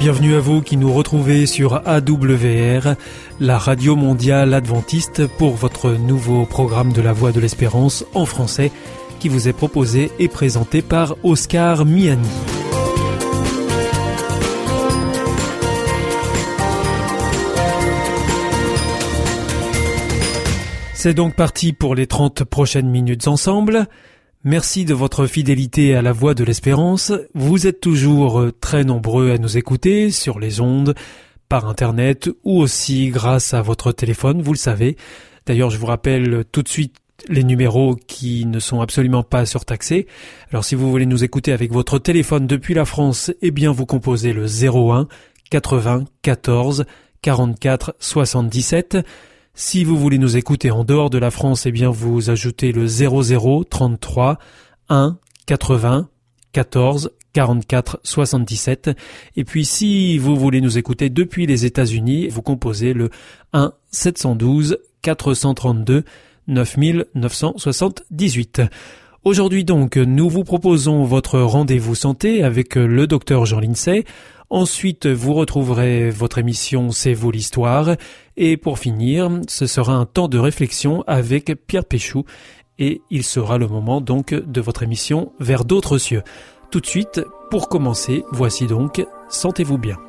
Bienvenue à vous qui nous retrouvez sur AWR, la radio mondiale adventiste, pour votre nouveau programme de la Voix de l'Espérance en français qui vous est proposé et présenté par Oscar Miani. C'est donc parti pour les 30 prochaines minutes ensemble. Merci de votre fidélité à la voix de l'espérance. Vous êtes toujours très nombreux à nous écouter sur les ondes, par Internet ou aussi grâce à votre téléphone, vous le savez. D'ailleurs, je vous rappelle tout de suite les numéros qui ne sont absolument pas surtaxés. Alors si vous voulez nous écouter avec votre téléphone depuis la France, eh bien vous composez le 01 80 14 44 77. Si vous voulez nous écouter en dehors de la France, eh bien vous ajoutez le 00 33 1 80 14 44 77. Et puis si vous voulez nous écouter depuis les États-Unis, vous composez le 1 712 432 9978. Aujourd'hui donc, nous vous proposons votre rendez-vous santé avec le docteur Jean Lincey. Ensuite, vous retrouverez votre émission C'est vous l'histoire. Et pour finir, ce sera un temps de réflexion avec Pierre Péchou. Et il sera le moment donc de votre émission Vers d'autres cieux. Tout de suite, pour commencer, voici donc Sentez-vous bien.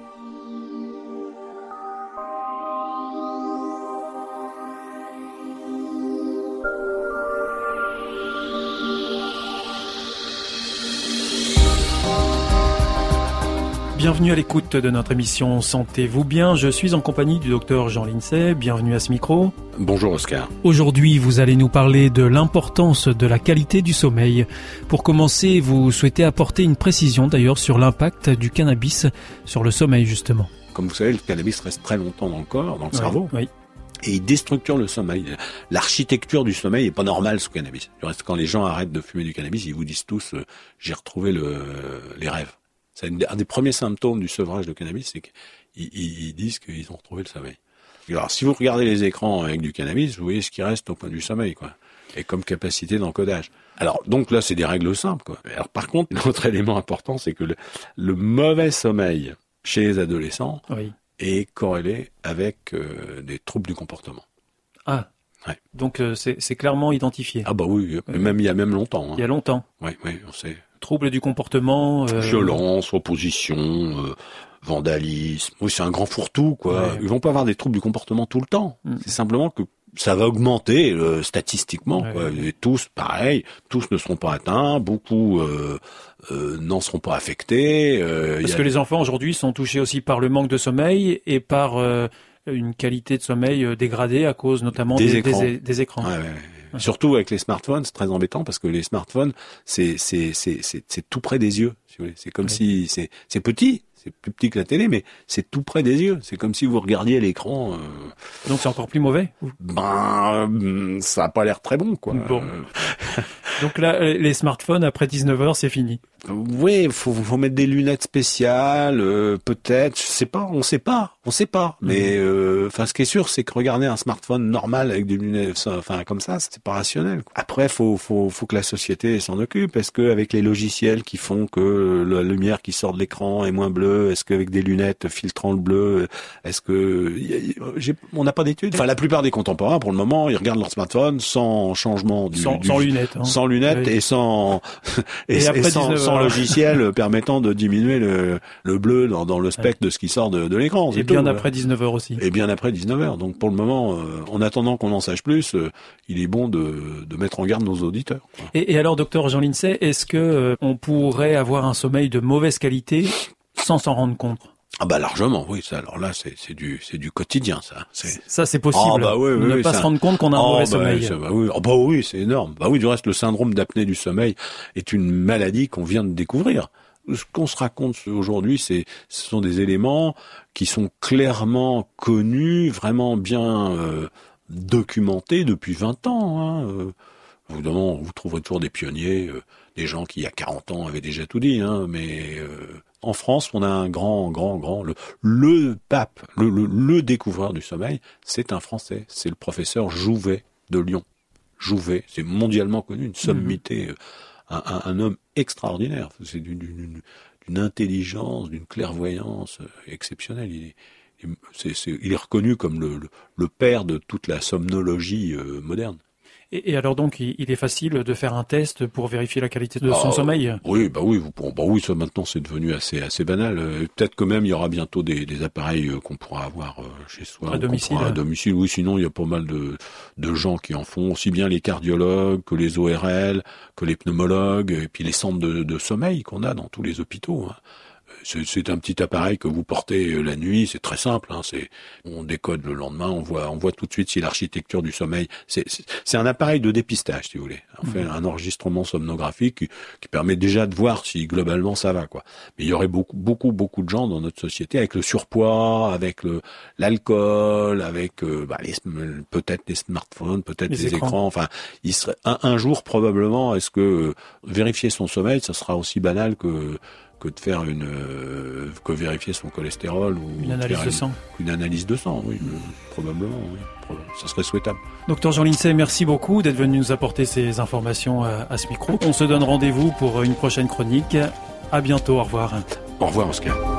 Bienvenue à l'écoute de notre émission Sentez-vous bien. Je suis en compagnie du docteur Jean Lincey. Bienvenue à ce micro. Bonjour Oscar. Aujourd'hui, vous allez nous parler de l'importance de la qualité du sommeil. Pour commencer, vous souhaitez apporter une précision d'ailleurs sur l'impact du cannabis sur le sommeil justement. Comme vous savez, le cannabis reste très longtemps dans le corps, dans le cerveau. Oui. Et il déstructure le sommeil. L'architecture du sommeil est pas normale sous cannabis. Du reste, quand les gens arrêtent de fumer du cannabis, ils vous disent tous euh, j'ai retrouvé le, les rêves. C'est un des premiers symptômes du sevrage de cannabis, c'est qu'ils ils disent qu'ils ont retrouvé le sommeil. Alors, si vous regardez les écrans avec du cannabis, vous voyez ce qui reste au point du sommeil, quoi. Et comme capacité d'encodage. Alors, donc là, c'est des règles simples, quoi. Alors, par contre, l'autre élément important, c'est que le, le, mauvais sommeil chez les adolescents oui. est corrélé avec euh, des troubles du comportement. Ah. Ouais. Donc, euh, c'est clairement identifié. Ah bah oui, euh, même il y a même longtemps. Hein. Il y a longtemps. Oui, oui, on sait. Troubles du comportement. Euh... Violence, opposition, euh, vandalisme. Oui, c'est un grand fourre-tout, quoi. Ouais. Ils vont pas avoir des troubles du comportement tout le temps. Mm. C'est simplement que ça va augmenter euh, statistiquement. Ouais, quoi. ouais. Et tous, pareil, tous ne seront pas atteints, beaucoup euh, euh, n'en seront pas affectés. Parce a- que les enfants aujourd'hui sont touchés aussi par le manque de sommeil et par une qualité de sommeil dégradée à cause notamment Des des, écrans. des- des écrans. Ouais, ouais, ouais. Surtout avec les smartphones, c'est très embêtant parce que les smartphones, c'est tout près des yeux. Si vous voulez. C'est comme si c'est c'est petit, c'est plus petit que la télé, mais c'est tout près des yeux. C'est comme si vous regardiez l'écran. euh, Donc c'est encore plus mauvais. ben, ça a pas l'air très bon, quoi. Bon. Donc là, les smartphones après 19 heures, c'est fini. oui, faut faut mettre des lunettes spéciales, euh, peut-être. Je sais pas, on sait pas, on sait pas. Mais euh, enfin, ce qui est sûr, c'est que regarder un smartphone normal avec des lunettes, enfin comme ça, c'est pas rationnel. quoi. Après, faut faut faut que la société s'en occupe. Est-ce que avec les logiciels qui font que la lumière qui sort de l'écran est moins bleue, est-ce qu'avec des lunettes filtrant le bleu, est-ce que y a- y a- j'ai- on n'a pas d'études. Enfin, la plupart des contemporains, pour le moment, ils regardent leur smartphone sans changement du, sans, du- sans lunettes. hein. sans lunettes Oui. et sans et, Et après et sans, 19 sans heures. logiciel permettant de diminuer le, le bleu dans, dans le spectre de ce qui sort de, de l'écran. Et bien tout. après 19 heures aussi. Et bien après 19 heures. Donc pour le moment, euh, en attendant qu'on en sache plus, euh, il est bon de, de mettre en garde nos auditeurs. quoi. Et, et alors, docteur Jean Lincey, est-ce que euh, on pourrait avoir un sommeil de mauvaise qualité sans s'en rendre compte Ah bah largement, oui. Ça, alors là, c'est c'est du c'est du quotidien, ça. C'est Ça, c'est possible. Ah, bah oui, oui, ne oui, pas ça- se rendre compte qu'on a un Oh, mauvais bah, sommeil. ça, bah oui, Oh, bah oui, c'est énorme. Bah oui, du reste, le syndrome d'apnée du sommeil est une maladie qu'on vient de découvrir. Ce qu'on se raconte aujourd'hui, c'est, ce sont des éléments qui sont clairement connus, vraiment bien euh, documentés depuis 20 ans. Hein. Évidemment, vous trouverez toujours des pionniers, euh, des gens qui, il y a 40 ans, avaient déjà tout dit. Hein, mais euh, en France, on a un grand, grand, grand, le, le pape, le, le, le découvreur du sommeil, c'est un Français. C'est le professeur Jouvet de Lyon. Jouvet, c'est mondialement connu, une sommité, euh, un, un, un homme extraordinaire. C'est d'une- d'une d'une- d'une intelligence, d'une clairvoyance exceptionnelle. Il est, il est reconnu comme le, le, père de toute la somnologie moderne. Et, alors donc, il, est facile de faire un test pour vérifier la qualité de son ah, sommeil Oui, bah oui, bon, bah oui, ça maintenant c'est devenu assez assez banal. Euh, peut-être que même il y aura bientôt des, des appareils euh, qu'on pourra avoir euh, chez soi, à domicile. À domicile, oui. Sinon, il y a pas mal de de gens qui en font, aussi bien les cardiologues que les ORL, que les pneumologues, et puis les centres de, de sommeil qu'on a dans tous les hôpitaux. Hein c'est un petit appareil que vous portez euh, la nuit, c'est très simple. Hein, c'est on décode le lendemain, on voit, on voit tout de suite si l'architecture du sommeil. C'est un appareil de dépistage, si vous voulez. On fait mhm. un enregistrement somnographique qui, permet déjà de voir si globalement ça va, quoi. Mais il y aurait beaucoup, beaucoup, beaucoup de gens dans notre société avec le surpoids, avec le l'alcool, avec euh, bah, peut-être les smartphones, peut-être les, écrans. Enfin, il serait un, un jour probablement. Est-ce que euh, vérifier son sommeil, ça sera aussi banal que que de faire une euh, que vérifier son cholestérol ou une analyse de sang. Une analyse de sang, oui, probablement, oui. Ça serait souhaitable. Docteur Jean Lincey, merci beaucoup d'être venu nous apporter ces informations à, à ce micro. On se donne rendez-vous pour une prochaine chronique. À bientôt, au revoir. Au revoir Oscar.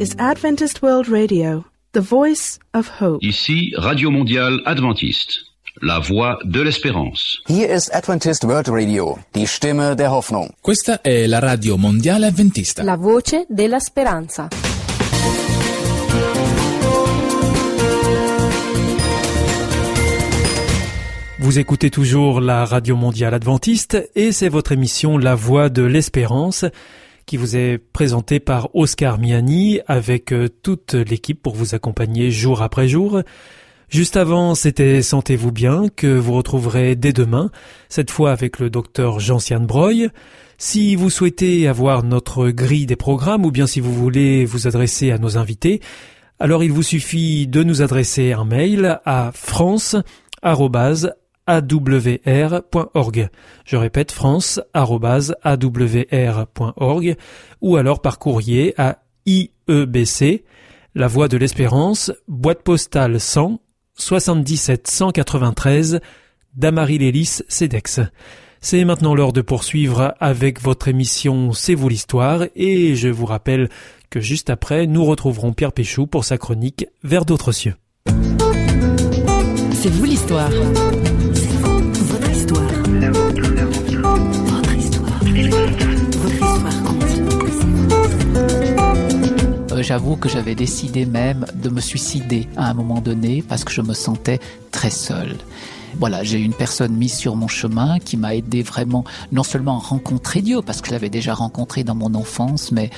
is Adventist World Radio, the voice of hope. Ici Radio Mondiale Adventiste, la voix de l'espérance. Hier ist Adventist World Radio, die Stimme der Hoffnung. Questa è la Radio Mondiale Adventista, la voce della speranza. Vous écoutez toujours la Radio Mondiale Adventiste et c'est votre émission La Voix de l'Espérance qui vous est présenté par Oscar Miani avec euh, toute l'équipe pour vous accompagner jour après jour. Juste avant, c'était Sentez-vous bien que vous retrouverez dès demain, cette fois avec le docteur Jean-Sian. Si vous souhaitez avoir notre grille des programmes ou bien si vous voulez vous adresser à nos invités, alors il vous suffit de nous adresser un mail à france awr.org. Je répète france@awr.org ou alors par courrier à IEBC, La Voie de l'Espérance, boîte postale 100 77 193 Damary-Lélis, CEDEX. C'est maintenant l'heure de poursuivre avec votre émission C'est vous l'histoire et je vous rappelle que juste après nous retrouverons Pierre Péchou pour sa chronique Vers d'autres cieux. C'est vous l'histoire. Euh, j'avoue que j'avais décidé même de me suicider à un moment donné parce que je me sentais très seul. Voilà, j'ai une personne mise sur mon chemin qui m'a aidé vraiment non seulement à rencontrer Dieu, parce que je l'avais déjà rencontré dans mon enfance, mais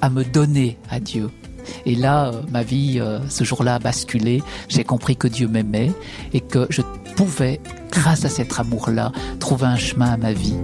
à me donner à Dieu. Et là, euh, ma vie, euh, ce jour-là, a basculé. J'ai compris que Dieu m'aimait et que je pouvais, grâce à cet amour-là, trouver un chemin à ma vie.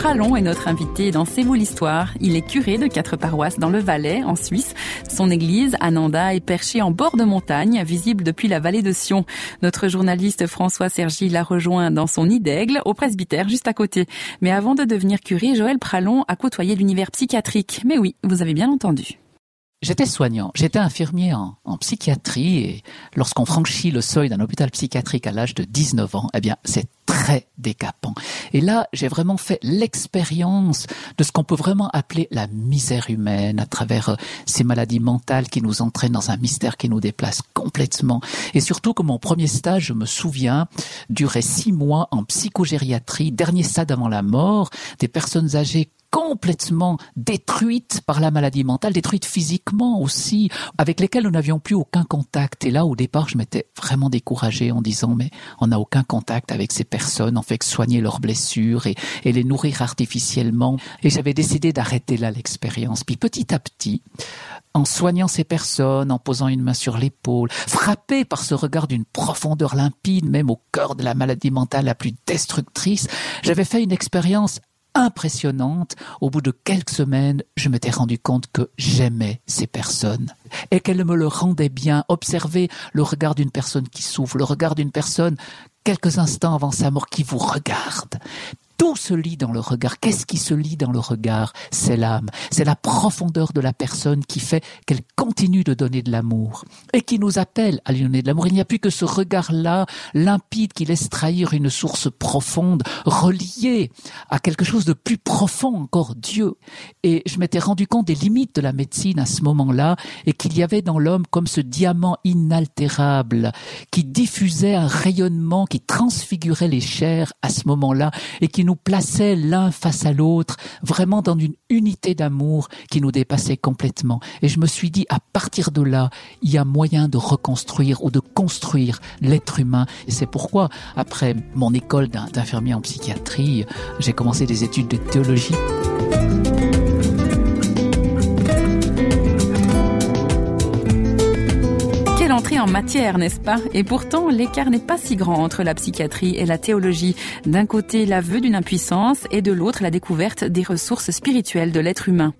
Pralon est notre invité dans C'est vous l'histoire. Il est curé de quatre paroisses dans le Valais, en Suisse. Son église, Ananda, est perchée en bord de montagne, visible depuis la vallée de Sion. Notre journaliste François Sergi l'a rejoint dans son nid d'aigle, au presbytère, juste à côté. Mais avant de devenir curé, Joël Pralon a côtoyé l'univers psychiatrique. Mais oui, vous avez bien entendu. J'étais soignant, j'étais infirmier en, psychiatrie et lorsqu'on franchit le seuil d'un hôpital psychiatrique à l'âge de 19 ans, eh bien c'est très décapant. Et là, j'ai vraiment fait l'expérience de ce qu'on peut vraiment appeler la misère humaine à travers euh, ces maladies mentales qui nous entraînent dans un mystère qui nous déplace complètement. Et surtout que mon premier stage, je me souviens, durait six mois en psychogériatrie, dernier stade avant la mort, des personnes âgées complètement détruites par la maladie mentale, détruites physiquement aussi, avec lesquelles nous n'avions plus aucun contact. Et là, au départ, je m'étais vraiment découragée en disant, mais on n'a aucun contact avec ces personnes, on fait que soigner leurs blessures et, et les nourrir artificiellement. Et j'avais décidé d'arrêter là l'expérience. Puis petit à petit, en soignant ces personnes, en posant une main sur l'épaule, frappé par ce regard d'une profondeur limpide, même au cœur de la maladie mentale la plus destructrice, j'avais fait une expérience impressionnante. Au bout de quelques semaines, je m'étais rendu compte que j'aimais ces personnes et qu'elles me le rendaient bien. Observer le regard d'une personne qui souffre, le regard d'une personne quelques instants avant sa mort qui vous regarde. Tout se lit dans le regard. Qu'est-ce qui se lit dans le regard? C'est l'âme. C'est la profondeur de la personne qui fait qu'elle continue de donner de l'amour et qui nous appelle à lui donner de l'amour. Il n'y a plus que ce regard-là, limpide, qui laisse trahir une source profonde, reliée à quelque chose de plus profond encore, Dieu. Et je m'étais rendu compte des limites de la médecine à ce moment-là et qu'il y avait dans l'homme comme ce diamant inaltérable qui diffusait un rayonnement qui transfigurait les chairs à ce moment-là et qui nous plaçait l'un face à l'autre, vraiment dans une unité d'amour qui nous dépassait complètement. Et je me suis dit, à partir de là, il y a moyen de reconstruire ou de construire l'être humain. Et c'est pourquoi, après mon école d'infirmier en psychiatrie, j'ai commencé des études de théologie. En matière, n'est-ce pas? Et pourtant, l'écart n'est pas si grand entre la psychiatrie et la théologie. D'un côté, l'aveu d'une impuissance et de l'autre, la découverte des ressources spirituelles de l'être humain.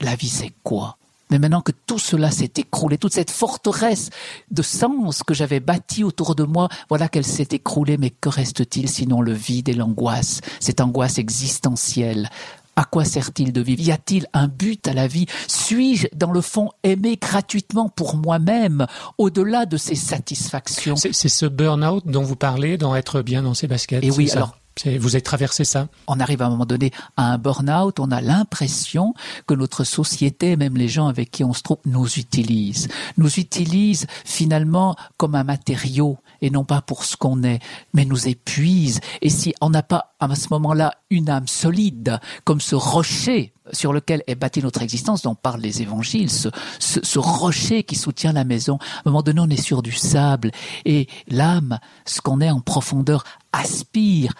La vie, c'est quoi? Mais maintenant que tout cela s'est écroulé, toute cette forteresse de sens que j'avais bâtie autour de moi, voilà qu'elle s'est écroulée, mais que reste-t-il sinon le vide et l'angoisse, cette angoisse existentielle à quoi sert-il de vivre? Y a-t-il un but à la vie? Suis-je, dans le fond, aimé gratuitement pour moi-même, au-delà de ces satisfactions? C'est ce burn-out dont vous parlez, d'en être bien dans ses baskets. Et oui, alors vous avez traversé ça? On arrive à un moment donné à un burn-out, on a l'impression que notre société, même les gens avec qui on se trouve, nous utilisent. Nous utilisent finalement comme un matériau et non pas pour ce qu'on est, mais nous épuisent. Et si on n'a pas à ce moment-là une âme solide, comme ce rocher sur lequel est bâtie notre existence, dont parlent les évangiles, ce, ce, rocher qui soutient la maison, à un moment donné on est sur du sable, et l'âme, ce qu'on est en profondeur, aspire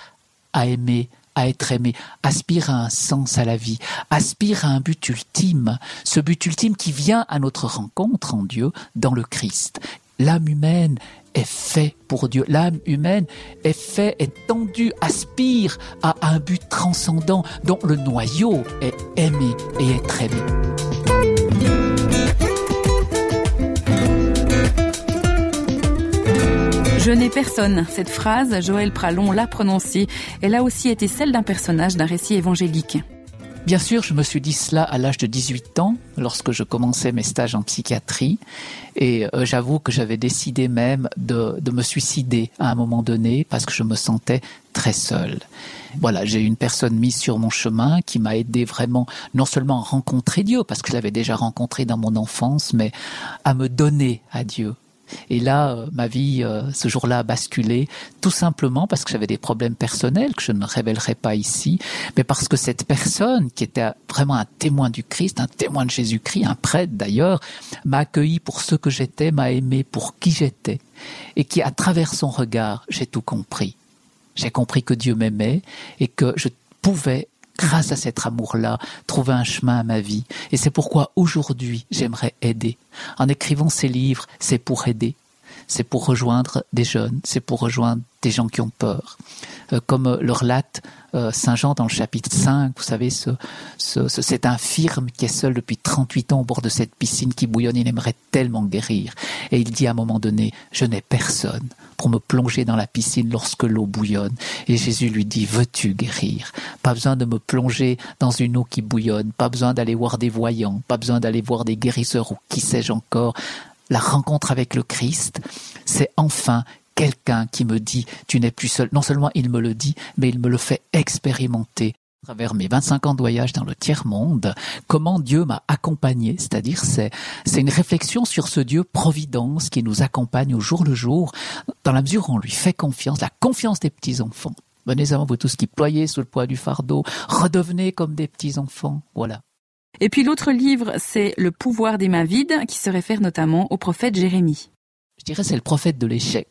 à aimer, à être aimé, aspire à un sens à la vie, aspire à un but ultime, ce but ultime qui vient à notre rencontre en Dieu dans le Christ. L'âme humaine est faite pour Dieu. L'âme humaine est faite, est tendue, aspire à un but transcendant dont le noyau est aimer et être aimé. Je n'ai personne. Cette phrase, Joël Pralon l'a prononcée. Elle a aussi été celle d'un personnage d'un récit évangélique. Bien sûr, je me suis dit cela à l'âge de 18 ans, lorsque je commençais mes stages en psychiatrie. Et euh, j'avoue que j'avais décidé même de, de, me suicider à un moment donné parce que je me sentais très seul. Voilà, j'ai une personne mise sur mon chemin qui m'a aidé vraiment non seulement à rencontrer Dieu, parce que je l'avais déjà rencontré dans mon enfance, mais à me donner à Dieu, et là, euh, ma vie, euh, ce jour-là, a basculé, tout simplement parce que j'avais des problèmes personnels que je ne révélerai pas ici, mais parce que cette personne, qui était vraiment un témoin du Christ, un témoin de Jésus-Christ, un prêtre d'ailleurs, m'a accueilli pour ce que j'étais, m'a aimé pour qui j'étais, et qui, à travers son regard, j'ai tout compris. J'ai compris que Dieu m'aimait et que je pouvais grâce à cet amour-là, trouver un chemin à ma vie. Et c'est pourquoi aujourd'hui, j'aimerais aider. En écrivant ces livres, c'est pour aider. C'est pour rejoindre des jeunes, c'est pour rejoindre des gens qui ont peur. Euh, comme le relate euh, Saint Jean dans le chapitre 5, vous savez, ce, cet infirme qui est seul depuis 38 ans au bord de cette piscine qui bouillonne, il aimerait tellement guérir. Et il dit à un moment donné, je n'ai personne pour me plonger dans la piscine lorsque l'eau bouillonne. Et Jésus lui dit, veux-tu guérir? Pas besoin de me plonger dans une eau qui bouillonne, pas besoin d'aller voir des voyants, pas besoin d'aller voir des guérisseurs ou qui sais-je encore. La rencontre avec le Christ, c'est enfin quelqu'un qui me dit tu n'es plus seul. Non seulement il me le dit, mais il me le fait expérimenter à travers mes 25 ans de voyage dans le tiers-monde, comment Dieu m'a accompagné, c'est-à-dire c'est, c'est une réflexion sur ce Dieu providence qui nous accompagne au jour le jour, dans la mesure où on lui fait confiance, la confiance des petits-enfants. Venez moi, vous tous qui ployez sous le poids du fardeau, redevenez comme des petits enfants. Voilà. Et puis l'autre livre, c'est Le pouvoir des mains vides, qui se réfère notamment au prophète Jérémie. Je dirais c'est le prophète de l'échec,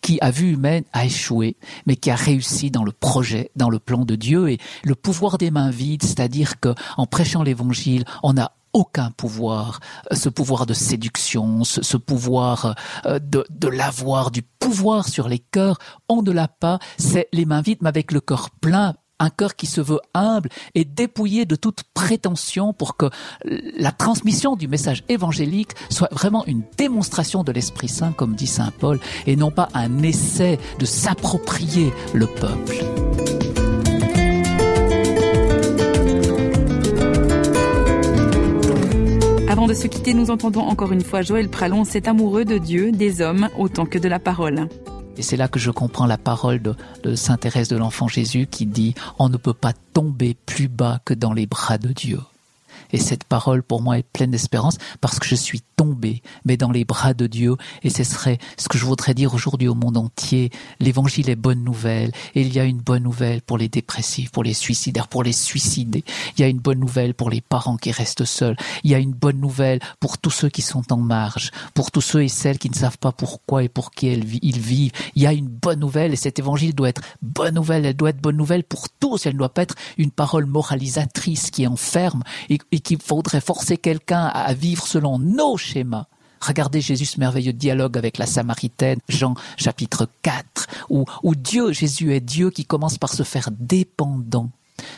qui a vu humaine a échoué, mais qui a réussi dans le projet, dans le plan de Dieu. Et le pouvoir des mains vides, c'est-à-dire que en prêchant l'évangile, on n'a aucun pouvoir, euh, ce pouvoir de séduction, ce, pouvoir euh, de, de l'avoir, du pouvoir sur les cœurs, on ne l'a pas, c'est les mains vides, mais avec le cœur plein, un cœur qui se veut humble et dépouillé de toute prétention pour que la transmission du message évangélique soit vraiment une démonstration de l'Esprit Saint, comme dit Saint Paul, et non pas un essai de s'approprier le peuple. Avant de se quitter, nous entendons encore une fois Joël Pralon, cet amoureux de Dieu, des hommes, autant que de la parole. Et c'est là que je comprends la parole de, Sainte Thérèse de l'Enfant Jésus qui dit ⁇ On ne peut pas tomber plus bas que dans les bras de Dieu ⁇ et cette parole pour moi est pleine d'espérance parce que je suis tombé, mais dans les bras de Dieu. Et ce serait ce que je voudrais dire aujourd'hui au monde entier. L'évangile est bonne nouvelle. Et il y a une bonne nouvelle pour les dépressifs, pour les suicidaires, pour les suicidés. Il y a une bonne nouvelle pour les parents qui restent seuls. Il y a une bonne nouvelle pour tous ceux qui sont en marge, pour tous ceux et celles qui ne savent pas pourquoi et pour qui ils vivent. Il y a une bonne nouvelle et cet évangile doit être bonne nouvelle. Elle doit être bonne nouvelle pour tous. Elle ne doit pas être une parole moralisatrice qui enferme et, et qu'il faudrait forcer quelqu'un à vivre selon nos schémas. Regardez Jésus ce merveilleux dialogue avec la Samaritaine, Jean chapitre 4, où, où Dieu, Jésus est Dieu qui commence par se faire dépendant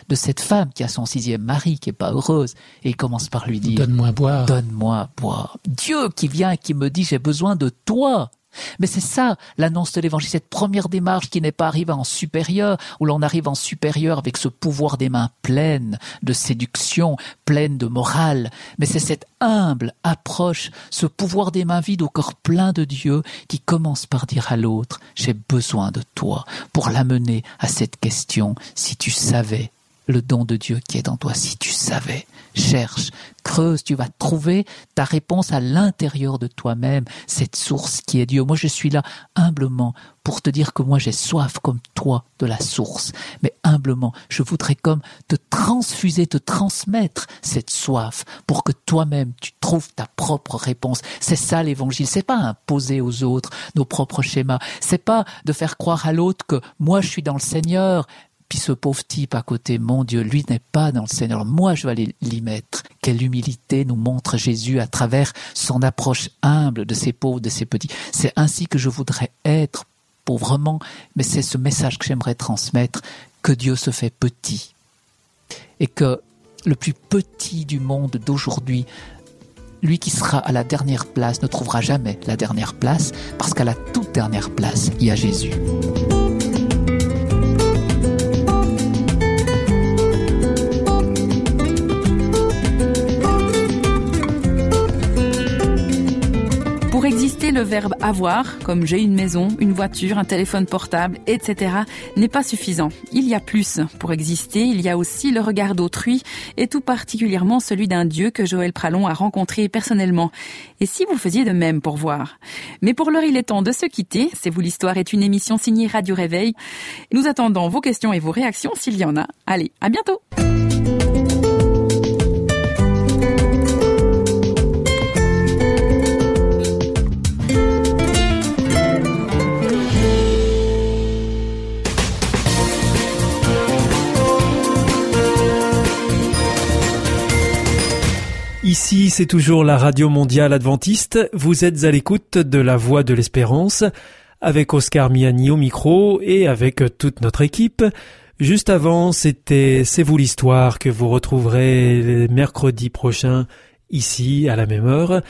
de cette femme qui a son sixième mari, qui est pas heureuse, et il commence par lui dire Donne-moi à boire. Donne-moi à boire. Dieu qui vient et qui me dit J'ai besoin de toi. Mais c'est ça l'annonce de l'évangile, cette première démarche qui n'est pas arrivée en supérieur, où l'on arrive en supérieur avec ce pouvoir des mains pleines de séduction, pleines de morale, mais c'est cette humble approche, ce pouvoir des mains vides au corps plein de Dieu qui commence par dire à l'autre, j'ai besoin de toi pour l'amener à cette question, si tu savais le don de Dieu qui est dans toi, si tu savais, cherche, creuse, tu vas trouver ta réponse à l'intérieur de toi-même, cette source qui est Dieu. Moi, je suis là humblement pour te dire que moi, j'ai soif comme toi de la source. Mais humblement, je voudrais comme te transfuser, te transmettre cette soif pour que toi-même, tu trouves ta propre réponse. C'est ça l'évangile. C'est pas imposer aux autres nos propres schémas. C'est pas de faire croire à l'autre que moi, je suis dans le Seigneur, puis ce pauvre type à côté, mon Dieu, lui n'est pas dans le Seigneur. Moi, je vais aller l'y mettre. Quelle humilité nous montre Jésus à travers son approche humble de ces pauvres, de ces petits. C'est ainsi que je voudrais être pauvrement, mais c'est ce message que j'aimerais transmettre, que Dieu se fait petit. Et que le plus petit du monde d'aujourd'hui, lui qui sera à la dernière place, ne trouvera jamais la dernière place, parce qu'à la toute dernière place, il y a Jésus. Le verbe avoir, comme j'ai une maison, une voiture, un téléphone portable, etc., n'est pas suffisant. Il y a plus. Pour exister, il y a aussi le regard d'autrui, et tout particulièrement celui d'un Dieu que Joël Pralon a rencontré personnellement. Et si vous faisiez de même pour voir? Mais pour l'heure, il est temps de se quitter. C'est vous l'histoire est une émission signée Radio Réveil. Nous attendons vos questions et vos réactions s'il y en a. Allez, à bientôt Ici, c'est toujours la Radio Mondiale Adventiste. Vous êtes à l'écoute de la Voix de l'Espérance avec Oscar Miani au micro et avec toute notre équipe. Juste avant, c'était C'est vous l'histoire que vous retrouverez mercredi prochain ici à la même heure.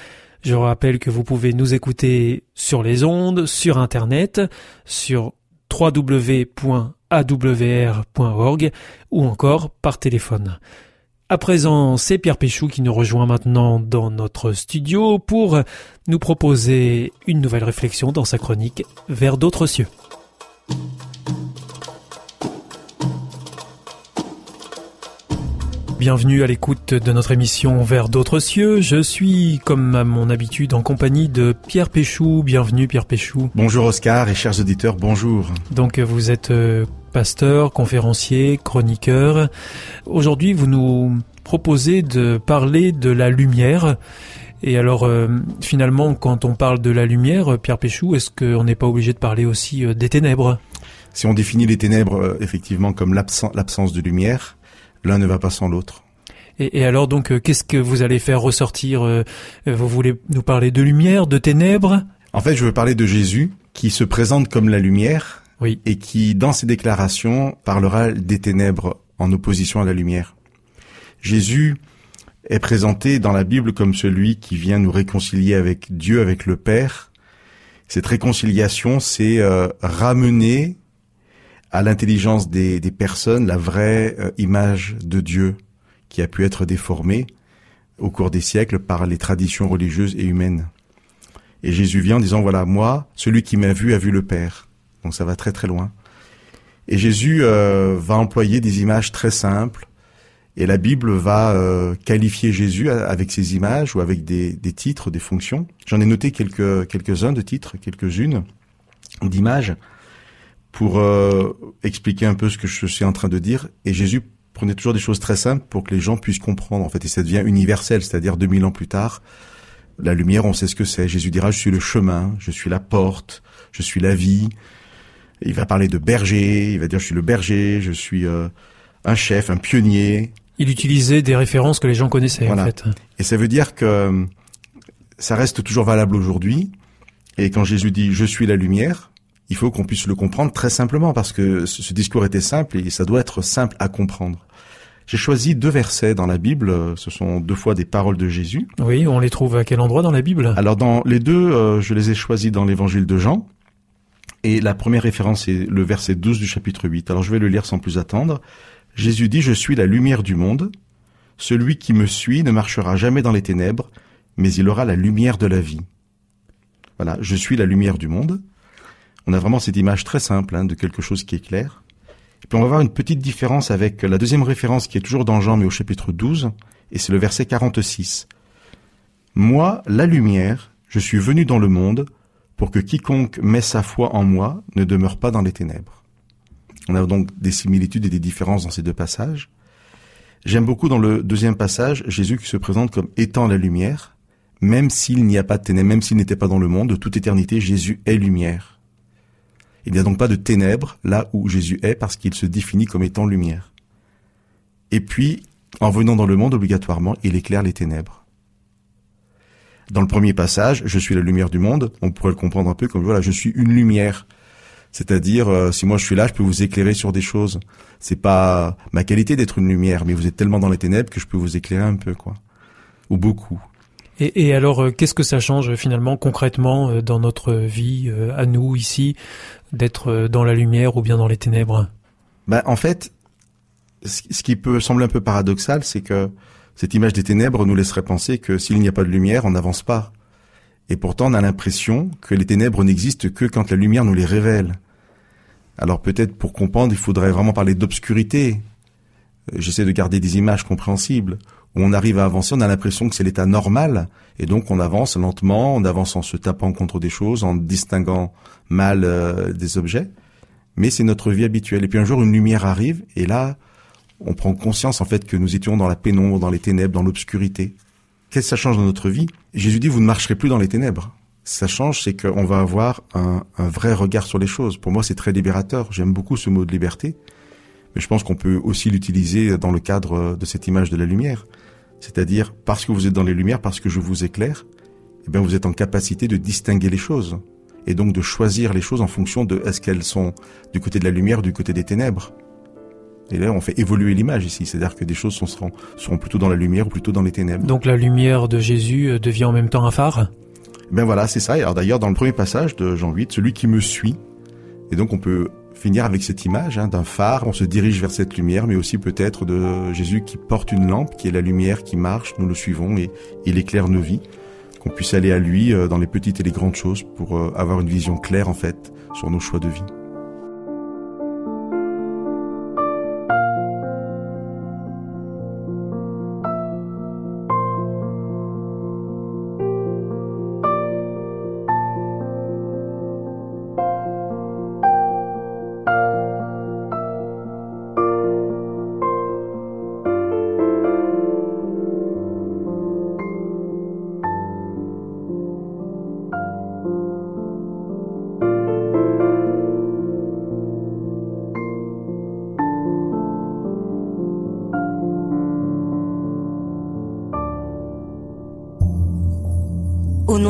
Je rappelle que vous pouvez nous écouter sur les ondes, sur Internet, sur www.awr.org ou encore par téléphone. À présent, c'est Pierre Péchou qui nous rejoint maintenant dans notre studio pour nous proposer une nouvelle réflexion dans sa chronique Vers d'autres cieux. Bienvenue à l'écoute de notre émission Vers d'autres cieux. Je suis, comme à mon habitude, en compagnie de Pierre Péchou. Bienvenue Pierre Péchou. Bonjour Oscar et chers auditeurs, bonjour. Donc vous êtes euh, pasteur, conférencier, chroniqueur. Aujourd'hui, vous nous proposez de parler de la lumière. Et alors, euh, finalement, quand on parle de la lumière, Pierre Péchou, est-ce qu'on n'est pas obligé de parler aussi euh, des ténèbres? Si on définit les ténèbres euh, effectivement comme l'absence de lumière, l'un ne va pas sans l'autre. Et, et, alors donc, qu'est-ce que vous allez faire ressortir Vous voulez nous parler de lumière, de ténèbres? En fait, je veux parler de Jésus qui se présente comme la lumière oui. et qui, dans ses déclarations, parlera des ténèbres en opposition à la lumière. Jésus est présenté dans la Bible comme celui qui vient nous réconcilier avec Dieu, avec le Père. Cette réconciliation, c'est euh, ramener à l'intelligence des, personnes la vraie euh, image de Dieu qui a pu être déformée au cours des siècles par les traditions religieuses et humaines. Et Jésus vient en disant, voilà, moi, celui qui m'a vu a vu le Père. Donc ça va très très loin. Et Jésus euh, va employer des images très simples et la Bible va euh, qualifier Jésus avec ses images ou avec des, des titres, des fonctions. J'en ai noté quelques quelques-uns de titres, quelques-unes d'images pour euh, expliquer un peu ce que je suis en train de dire. Et Jésus prenait toujours des choses très simples pour que les gens puissent comprendre. En fait, et ça devient universel, c'est-à-dire 2000 ans plus tard, la lumière, on sait ce que c'est. Jésus dira, je suis le chemin, je suis la porte, je suis la vie. Il va parler de berger, il va dire, je suis le berger, je suis euh, un chef, un pionnier, il utilisait des références que les gens connaissaient en fait. Et ça veut dire que euh, ça reste toujours valable aujourd'hui. Et quand Jésus dit je suis la lumière, il faut qu'on puisse le comprendre très simplement parce que ce discours était simple et ça doit être simple à comprendre. J'ai choisi deux versets dans la Bible. Ce sont deux fois des paroles de Jésus. Oui, on les trouve à quel endroit dans la Bible? Alors dans les deux, euh, je les ai choisis dans l'Évangile de Jean. Et la première référence est le verset 12 du chapitre 8. Alors je vais le lire sans plus attendre. Jésus dit, Je suis la lumière du monde. Celui qui me suit ne marchera jamais dans les ténèbres, mais il aura la lumière de la vie. Voilà, je suis la lumière du monde. On a vraiment cette image très simple hein, de quelque chose qui est clair. Et puis on va voir une petite différence avec la deuxième référence qui est toujours dans Jean, mais au chapitre 12, et c'est le verset 46. Moi, la lumière, je suis venu dans le monde pour que quiconque met sa foi en moi ne demeure pas dans les ténèbres. On a donc des similitudes et des différences dans ces deux passages. J'aime beaucoup dans le deuxième passage Jésus qui se présente comme étant la lumière, même s'il n'y a pas de ténèbres, même s'il n'était pas dans le monde, de toute éternité, Jésus est lumière. Il n'y a donc pas de ténèbres là où Jésus est parce qu'il se définit comme étant lumière. Et puis, en venant dans le monde, obligatoirement, il éclaire les ténèbres. Dans le premier passage, je suis la lumière du monde, on pourrait le comprendre un peu comme voilà, je suis une lumière. C'est-à-dire, euh, si moi je suis là, je peux vous éclairer sur des choses. C'est pas ma qualité d'être une lumière, mais vous êtes tellement dans les ténèbres que je peux vous éclairer un peu, quoi, ou beaucoup. Et, et alors, euh, qu'est-ce que ça change finalement concrètement euh, dans notre vie, à nous ici, d'être dans la lumière ou bien dans les ténèbres? Ben, en fait, ce qui peut sembler un peu paradoxal, c'est que cette image des ténèbres nous laisserait penser que s'il n'y a pas de lumière, on n'avance pas. Et pourtant, on a l'impression que les ténèbres n'existent que quand la lumière nous les révèle. Alors peut-être pour comprendre, il faudrait vraiment parler d'obscurité. Euh, j'essaie de garder des images compréhensibles. Où on arrive à avancer, on a l'impression que c'est l'état normal. Et donc on avance lentement, on avance en se tapant contre des choses, en distinguant mal euh, des objets. Mais c'est notre vie habituelle. Et puis un jour, une lumière arrive, et là, on prend conscience en fait que nous étions dans la pénombre, dans les ténèbres, dans l'obscurité. Qu'est-ce que ça change dans notre vie? Jésus dit, vous ne marcherez plus dans les ténèbres. Ça change, c'est qu'on va avoir un, un, vrai regard sur les choses. Pour moi, c'est très libérateur. J'aime beaucoup ce mot de liberté. Mais je pense qu'on peut aussi l'utiliser dans le cadre de cette image de la lumière. C'est-à-dire, parce que vous êtes dans les lumières, parce que je vous éclaire, eh bien, vous êtes en capacité de distinguer les choses. Et donc de choisir les choses en fonction de est-ce qu'elles sont du côté de la lumière du côté des ténèbres. Et là, on fait évoluer l'image ici, c'est-à-dire que des choses seront, seront plutôt dans la lumière ou plutôt dans les ténèbres. Donc la lumière de Jésus euh, devient en même temps un phare? Ben voilà, c'est ça. Alors d'ailleurs, dans le premier passage de Jean 8, celui qui me suit, et donc on peut finir avec cette image hein, d'un phare, on se dirige vers cette lumière, mais aussi peut-être de Jésus qui porte une lampe, qui est la lumière qui marche, nous le suivons et il éclaire nos vies, qu'on puisse aller à lui euh, dans les petites et les grandes choses pour euh, avoir une vision claire en fait sur nos choix de vie.